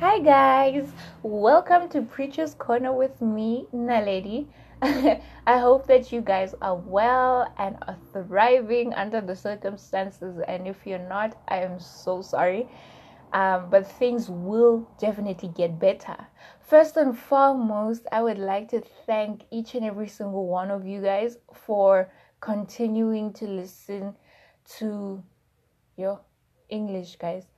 Hi guys, welcome to Preacher's Corner with me, Naledi. I hope that you guys are well and are thriving under the circumstances. And if you're not, I am so sorry. Um, but things will definitely get better. First and foremost, I would like to thank each and every single one of you guys for continuing to listen to your English, guys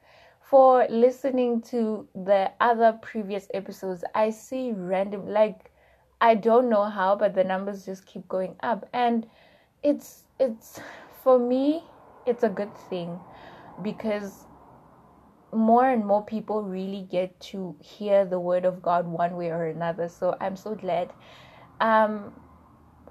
for listening to the other previous episodes. I see random, like, I don't know how, but the numbers just keep going up. And it's, it's, for me, it's a good thing because more and more people really get to hear the word of God one way or another. So I'm so glad. Um,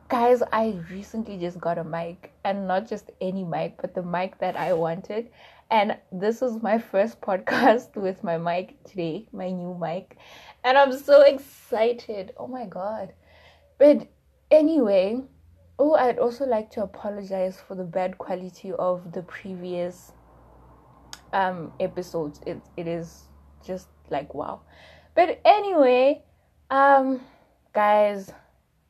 guys, I recently just got a mic, and not just any mic, but the mic that I wanted. And this is my first podcast with my mic today, my new mic. And I'm so excited. Oh my god. But anyway, oh, I'd also like to apologize for the bad quality of the previous um episodes. It it is just like wow. But anyway, um guys,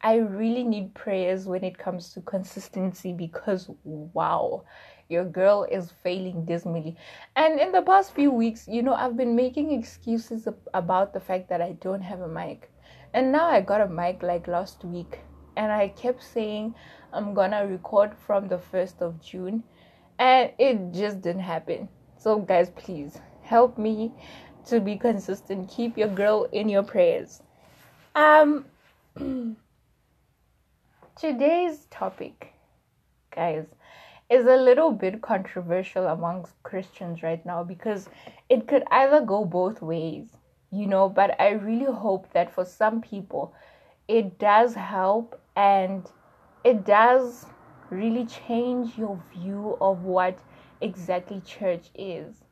I really need prayers when it comes to consistency because wow, your girl is failing dismally. And in the past few weeks, you know, I've been making excuses about the fact that I don't have a mic. And now I got a mic like last week, and I kept saying I'm gonna record from the 1st of June, and it just didn't happen. So, guys, please help me to be consistent. Keep your girl in your prayers. Um, today's topic, guys, is a little bit controversial amongst Christians right now because it could either go both ways, you know, but I really hope that for some people it does help and it does really change your view of what exactly church is,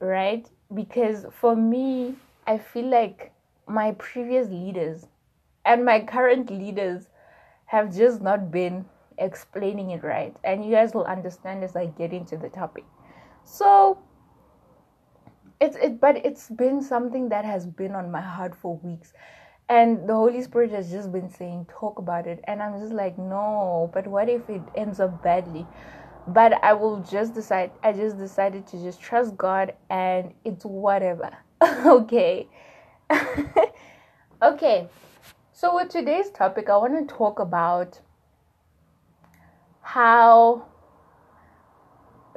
right? Because for me, I feel like my previous leaders and my current leaders have just not been explaining it right. And you guys will understand as i get into the topic. So it's it but it's been something that has been on my heart for weeks. And the holy spirit has just been saying talk about it. And i'm just like no but what if it ends up badly? But i will just decide i just decided to just trust god and it's whatever. Okay. Okay. So with today's topic i want to talk about how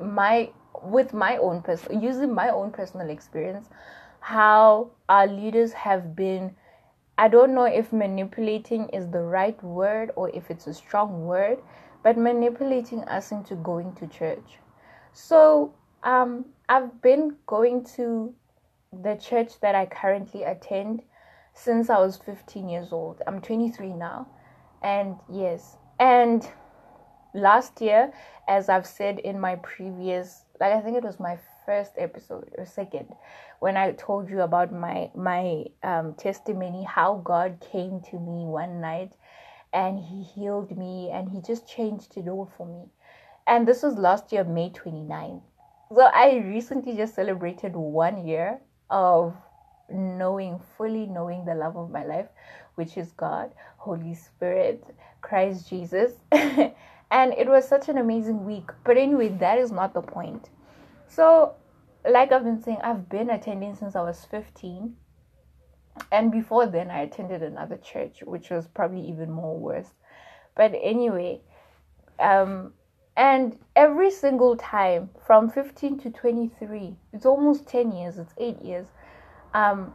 my with my own personal using my own personal experience how our leaders have been i don't know if manipulating is the right word or if it's a strong word but manipulating us into going to church. So um i've been going to the church that i currently attend since i was 15 years old. I'm 23 now and yes and last year, as I've said in my previous, like I think it was my first episode or second, when I told you about my my um, testimony, how God came to me one night, and He healed me, and He just changed it all for me, and this was last year, May 29th. So I recently just celebrated one year of knowing fully knowing the love of my life which is god holy spirit christ jesus and it was such an amazing week. But anyway that is not the point. So like i've been saying i've been attending since i was 15 and before then i attended another church which was probably even more worse. But anyway um and every single time from 15 to 23 it's almost 10 years it's 8 years um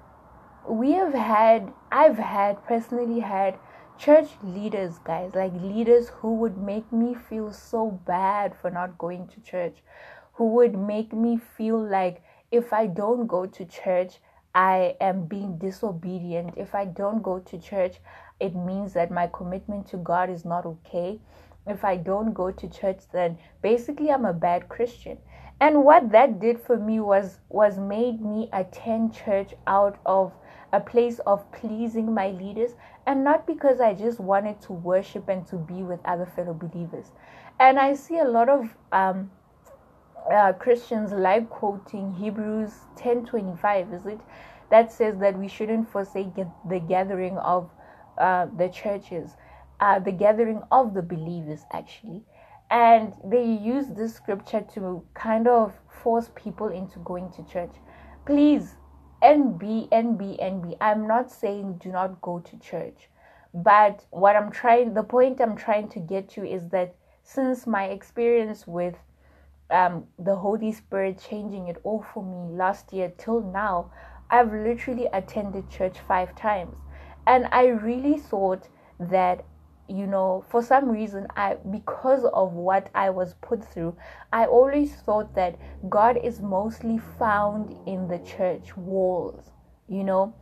we have had i've had personally had church leaders, guys, like leaders who would make me feel so bad for not going to church, who would make me feel like if I don't go to church, I am being disobedient. If I don't go to church, it means that my commitment to God is not okay. If I don't go to church, then basically I'm a bad Christian. And what that did for me was was made me attend church out of a place of pleasing my leaders and not because I just wanted to worship and to be with other fellow believers. And I see a lot of um, uh, Christians like quoting Hebrews 10:25, is it? That says that we shouldn't forsake the gathering of uh, the churches, uh, the gathering of the believers, actually. And they use this scripture to kind of force people into going to church. Please, NB, NB, NB. I'm not saying do not go to church. But what I'm trying, the point I'm trying to get to is that since my experience with um, the Holy Spirit changing it all for me last year till now, I've literally attended church five times. And I really thought that, you know, for some reason, I, because of what I was put through, I always thought that God is mostly found in the church walls, you know.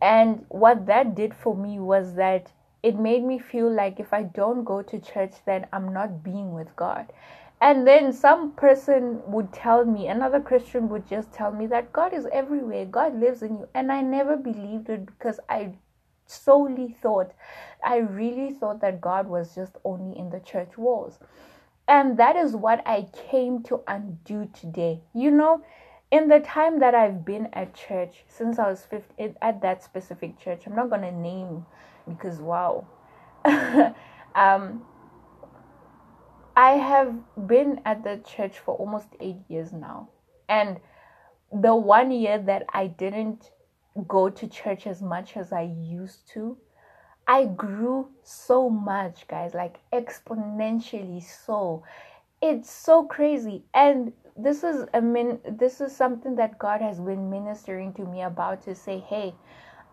And what that did for me was that it made me feel like if I don't go to church, then I'm not being with God. And then some person would tell me, another Christian would just tell me that God is everywhere, God lives in you. And I never believed it because I solely thought, I really thought that God was just only in the church walls. And that is what I came to undo today. You know, in the time that I've been at church, since I was 15, at that specific church, I'm not going to name because wow. um, I have been at the church for almost eight years now. And the one year that I didn't go to church as much as I used to, I grew so much, guys, like exponentially so. It's so crazy. And this is a min this is something that God has been ministering to me about to say, "Hey,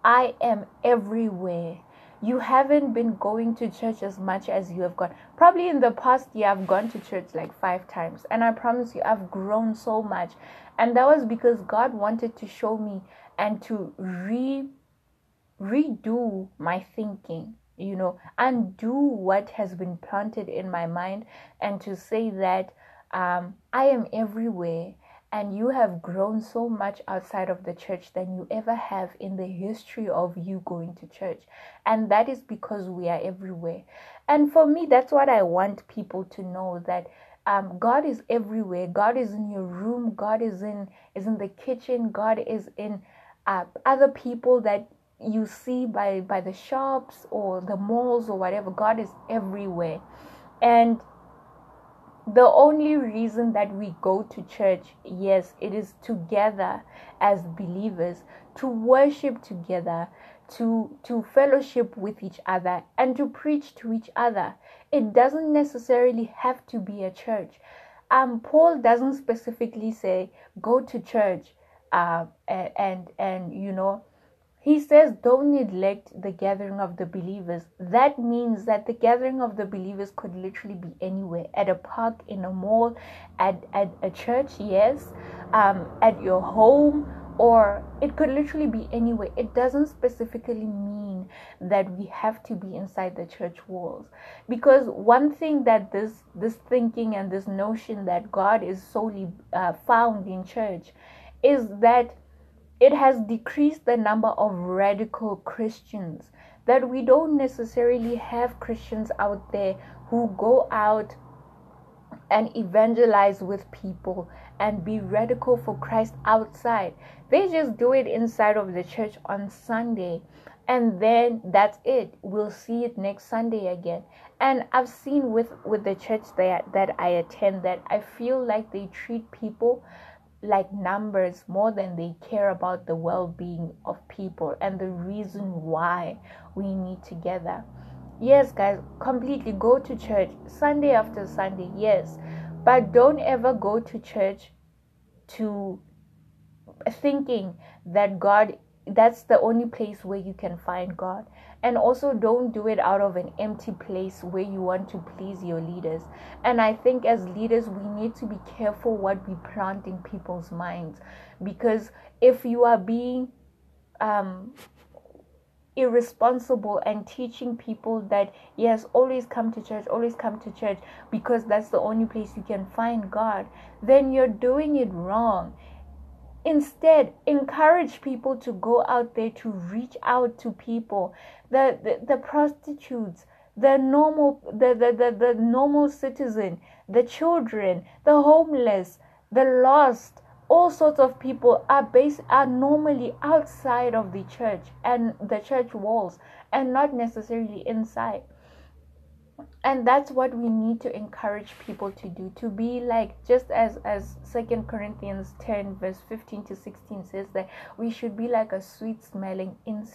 I am everywhere." you haven't been going to church as much as you have gone. Probably in the past year, I've gone to church like five times, and I promise you, I've grown so much. And that was because God wanted to show me and to re redo my thinking, you know, undo what has been planted in my mind, and to say that um, I am everywhere and you have grown so much outside of the church than you ever have in the history of you going to church. And that is because we are everywhere. And for me, that's what I want people to know that um, God is everywhere. God is in your room. God is in is in the kitchen. God is in uh, other people that you see by by the shops or the malls or whatever. God is everywhere, and the only reason that we go to church, yes, it is together as believers to worship together, to to fellowship with each other and to preach to each other. It doesn't necessarily have to be a church. Um, Paul doesn't specifically say go to church, uh, and and, you know he says, don't neglect the gathering of the believers. That means that the gathering of the believers could literally be anywhere at a park, in a mall, at, at a church, yes, um, at your home, or it could literally be anywhere. It doesn't specifically mean that we have to be inside the church walls. Because one thing that this, this thinking and this notion that God is solely uh, found in church is that it has decreased the number of radical Christians. That we don't necessarily have Christians out there who go out and evangelize with people and be radical for Christ outside. They just do it inside of the church on Sunday. And then that's it. We'll see it next Sunday again. And I've seen with with the church that that I attend that I feel like they treat people like numbers more than they care about the well being of people and the reason why we meet together. Yes, guys, completely go to church Sunday after Sunday, yes, but don't ever go to church to thinking that God that's the only place where you can find God. And also, don't do it out of an empty place where you want to please your leaders. And I think as leaders, we need to be careful what we plant in people's minds. Because if you are being um, irresponsible and teaching people that, yes, always come to church, always come to church because that's the only place you can find God, then you're doing it wrong Instead, encourage people to go out there to reach out to people. The, the, the prostitutes, the normal the, the, the, the normal citizen the children the homeless the lost all sorts of people are based are normally outside of the church and the church walls and not necessarily inside and that's what we need to encourage people to do to be like just as as second corinthians 10 verse 15 to 16 says that we should be like a sweet smelling in,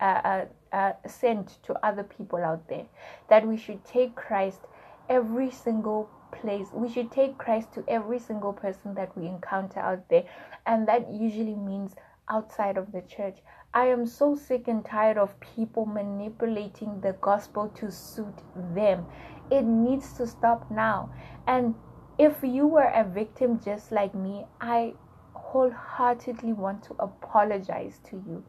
uh, uh, uh, scent to other people out there. That we should take christ every single place. We should take christ to every single person that we encounter out there. And that usually means outside of the church I am so sick and tired of people manipulating the gospel to suit them. It needs to stop now. And if you were a victim just like me, I wholeheartedly want to apologize to you.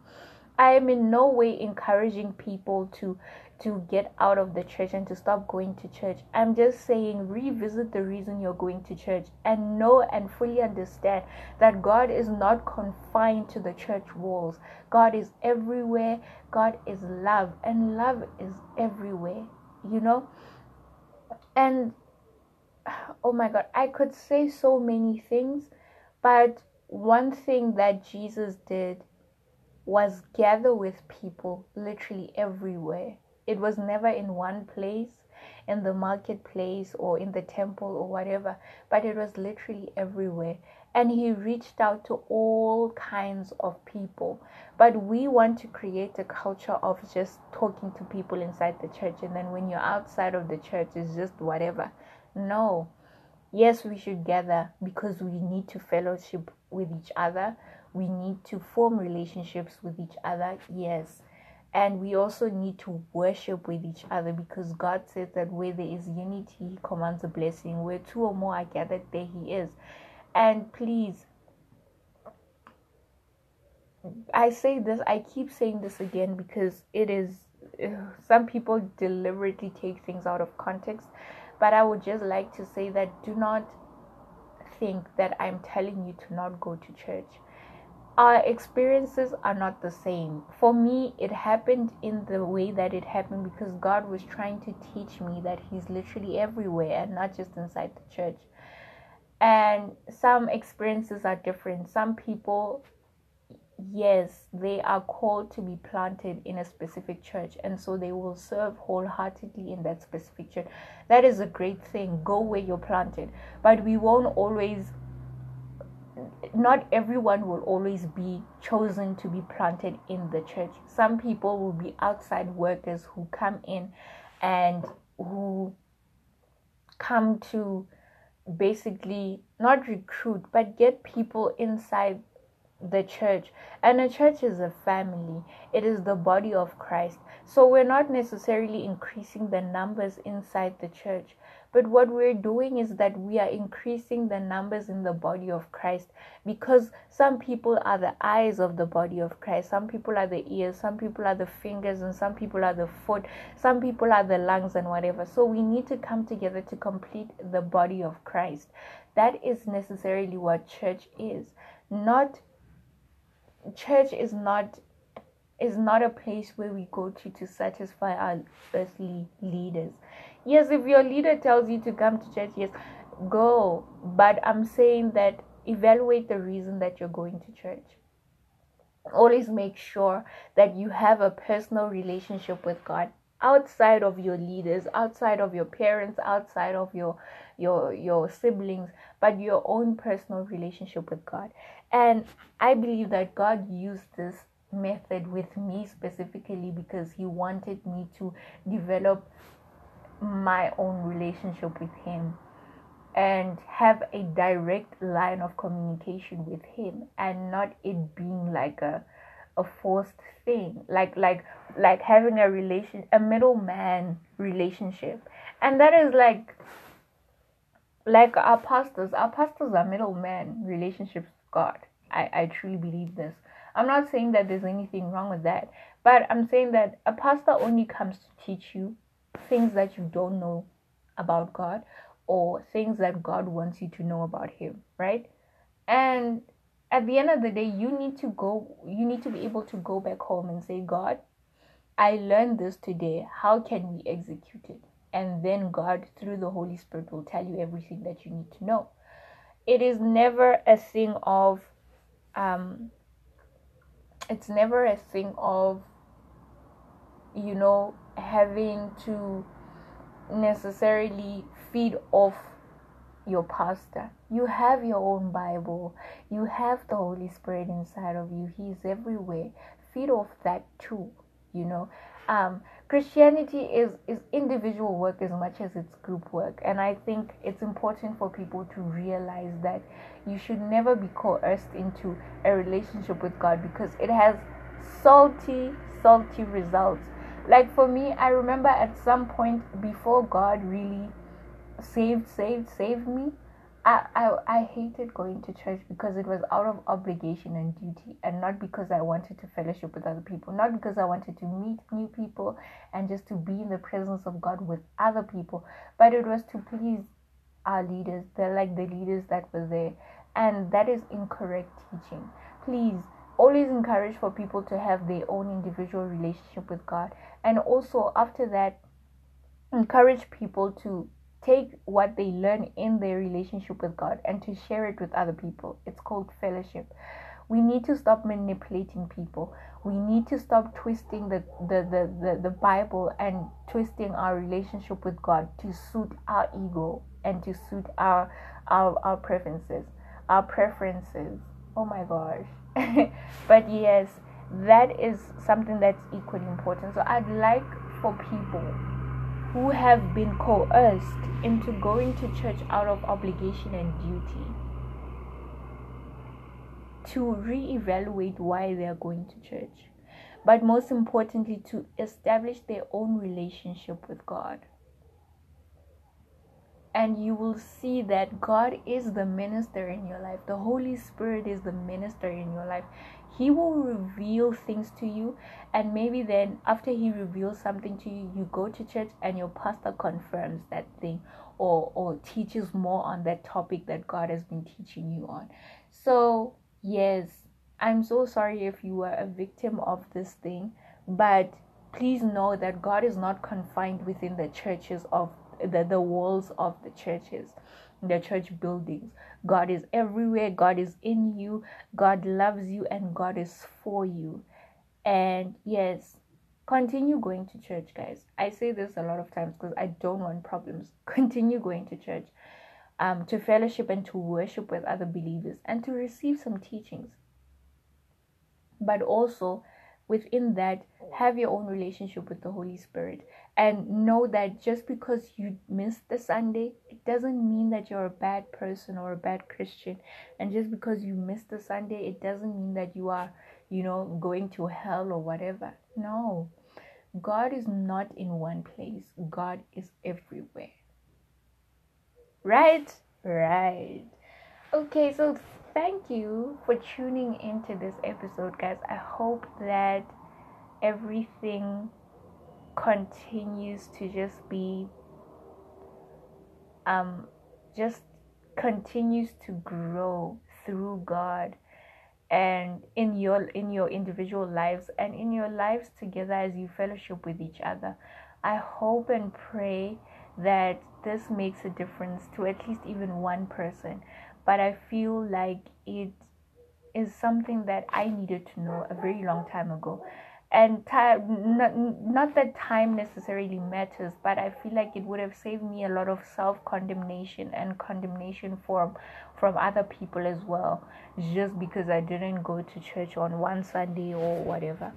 I am in no way encouraging people to to get out of the church and to stop going to church. I'm just saying revisit the reason you're going to church and know and fully understand that God is not confined to the church walls. God is everywhere. God is love and love is everywhere, you know? And oh my god, I could say so many things, but one thing that Jesus did was gather with people literally everywhere it was never in one place, in the marketplace or in the temple or whatever, but it was literally everywhere. And he reached out to all kinds of people. But we want to create a culture of just talking to people inside the church, and then when you're outside of the church, it's just whatever. No. Yes, we should gather because we need to fellowship with each other. We need to form relationships with each other. Yes and we also need to worship with each other because God says that where there is unity, He commands a blessing. Where two or more are gathered, there He is. And please, I say this, I keep saying this again because it is, some people deliberately take things out of context. But I would just like to say that do not think that I'm telling you to not go to church our experiences are not the same. For me, it happened in the way that it happened because God was trying to teach me that He's literally everywhere and not just inside the church. And some experiences are different. Some people, yes, they are called to be planted in a specific church, and so they will serve wholeheartedly in that specific church. That is a great thing. Go where you're planted. But we won't always not everyone will always be chosen to be planted in the church. Some people will be outside workers who come in and who come to basically not recruit but get people inside the church. And a church is a family, it is the body of Christ. So we're not necessarily increasing the numbers inside the church. But what we're doing is that we are increasing the numbers in the body of Christ because some people are the eyes of the body of Christ, some people are the ears, some people are the fingers, and some people are the foot, some people are the lungs, and whatever. So we need to come together to complete the body of Christ. That is necessarily what church is. Not church is not is not a place where we go to to satisfy our earthly leaders Yes, if your leader tells you to come to church, yes, go. But I'm saying that evaluate the reason that you're going to church. Always make sure that you have a personal relationship with God outside of your leaders, outside of your parents, outside of your your your siblings, but your own personal relationship with God. And I believe that God used this method with me specifically because he wanted me to develop my own relationship with him and have a direct line of communication with him and not it being like a a forced thing. Like like like having a relation a middleman relationship. And that is like like our pastors our pastors are middleman relationships with god. I i truly believe this. I'm not saying that there's anything wrong with that but i'm saying that a pastor only comes to teach you things that you don't know about God or things that God wants you to know about Him, right? And at the end of the day, you need to go, you need to be able to go back home and say, God, I learned this today. How can we execute it? And then God, through the Holy Spirit, will tell you everything that you need to know. It is never a thing of, um, it's never a thing of, you know, having to necessarily feed off your pastor. You have your own Bible. You have the Holy Spirit inside of you. He's everywhere. Feed off that too, you know. Um, Christianity is, is individual work as much as it's group work. And I think it's important for people to realize that you should never be coerced into a relationship with God because it has salty, salty results. Like for me, I remember at some point before God really saved, saved, saved me, I, I, I hated going to church because it was out of obligation and duty and not because I wanted to fellowship with other people, not because I wanted to meet new people and just to be in the presence of God with other people, but it was to please our leaders. They're like the leaders that were there. And that is incorrect teaching. Please always encourage for people to have their own individual relationship with God. And also after that, encourage people to take what they learn in their relationship with God and to share it with other people. It's called fellowship. We need to stop manipulating people. We need to stop twisting the, the, the, the, the Bible and twisting our relationship with God to suit our ego and to suit our our, our preferences. Our preferences. Oh my gosh. but yes, that is something that's equally important. So I'd like for people who have been coerced into going to church out of obligation and duty to reevaluate why they are going to church, but most importantly, to establish their own relationship with God. And you will see that God is the minister in your life, the Holy Spirit is the minister in your life. He will reveal things to you, and maybe then, after He reveals something to you, you go to church and your pastor confirms that thing or, or teaches more on that topic that God has been teaching you on. So, yes, I'm so sorry if you were a victim of this thing, but please know that God is not confined within the churches of the, the walls of the churches the church buildings. God is everywhere. God is in you. God loves you and God is for you. And yes, continue going to church, guys. I say this a lot of times because I don't want problems. Continue going to church. Um, to fellowship and to worship with other believers and to receive some teachings. But also, within that, have your own relationship with the Holy Spirit and know that just because you missed the Sunday, it doesn't mean that you're a bad person or a bad Christian. And just because you missed the Sunday, it doesn't mean that you are, you know, going to hell or whatever. No. God is not in one place, God is everywhere. Right? Right. Okay, so thank you for tuning into this episode, guys. I hope that everything continues to just be um just continues to grow through God and in your in your individual lives and in your lives together as you fellowship with each other. I hope and pray that this makes a difference to at least even one person. But I feel like it is something that I needed to know a very long time ago. And time not, not that time necessarily matters but i feel like it would have saved me a lot of self condemnation and condemnation from from other people as well just because i didn't go to church on one sunday or whatever.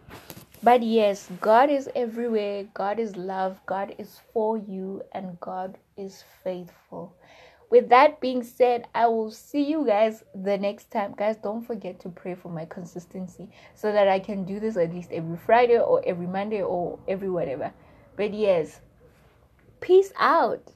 But yes god is everywhere. God is love. God is for you and god is faithful with that being said, I will see you guys the next time. Guys, don't forget to pray for my consistency so that I can do this at least every Friday or every Monday or every whatever. But yes, peace out.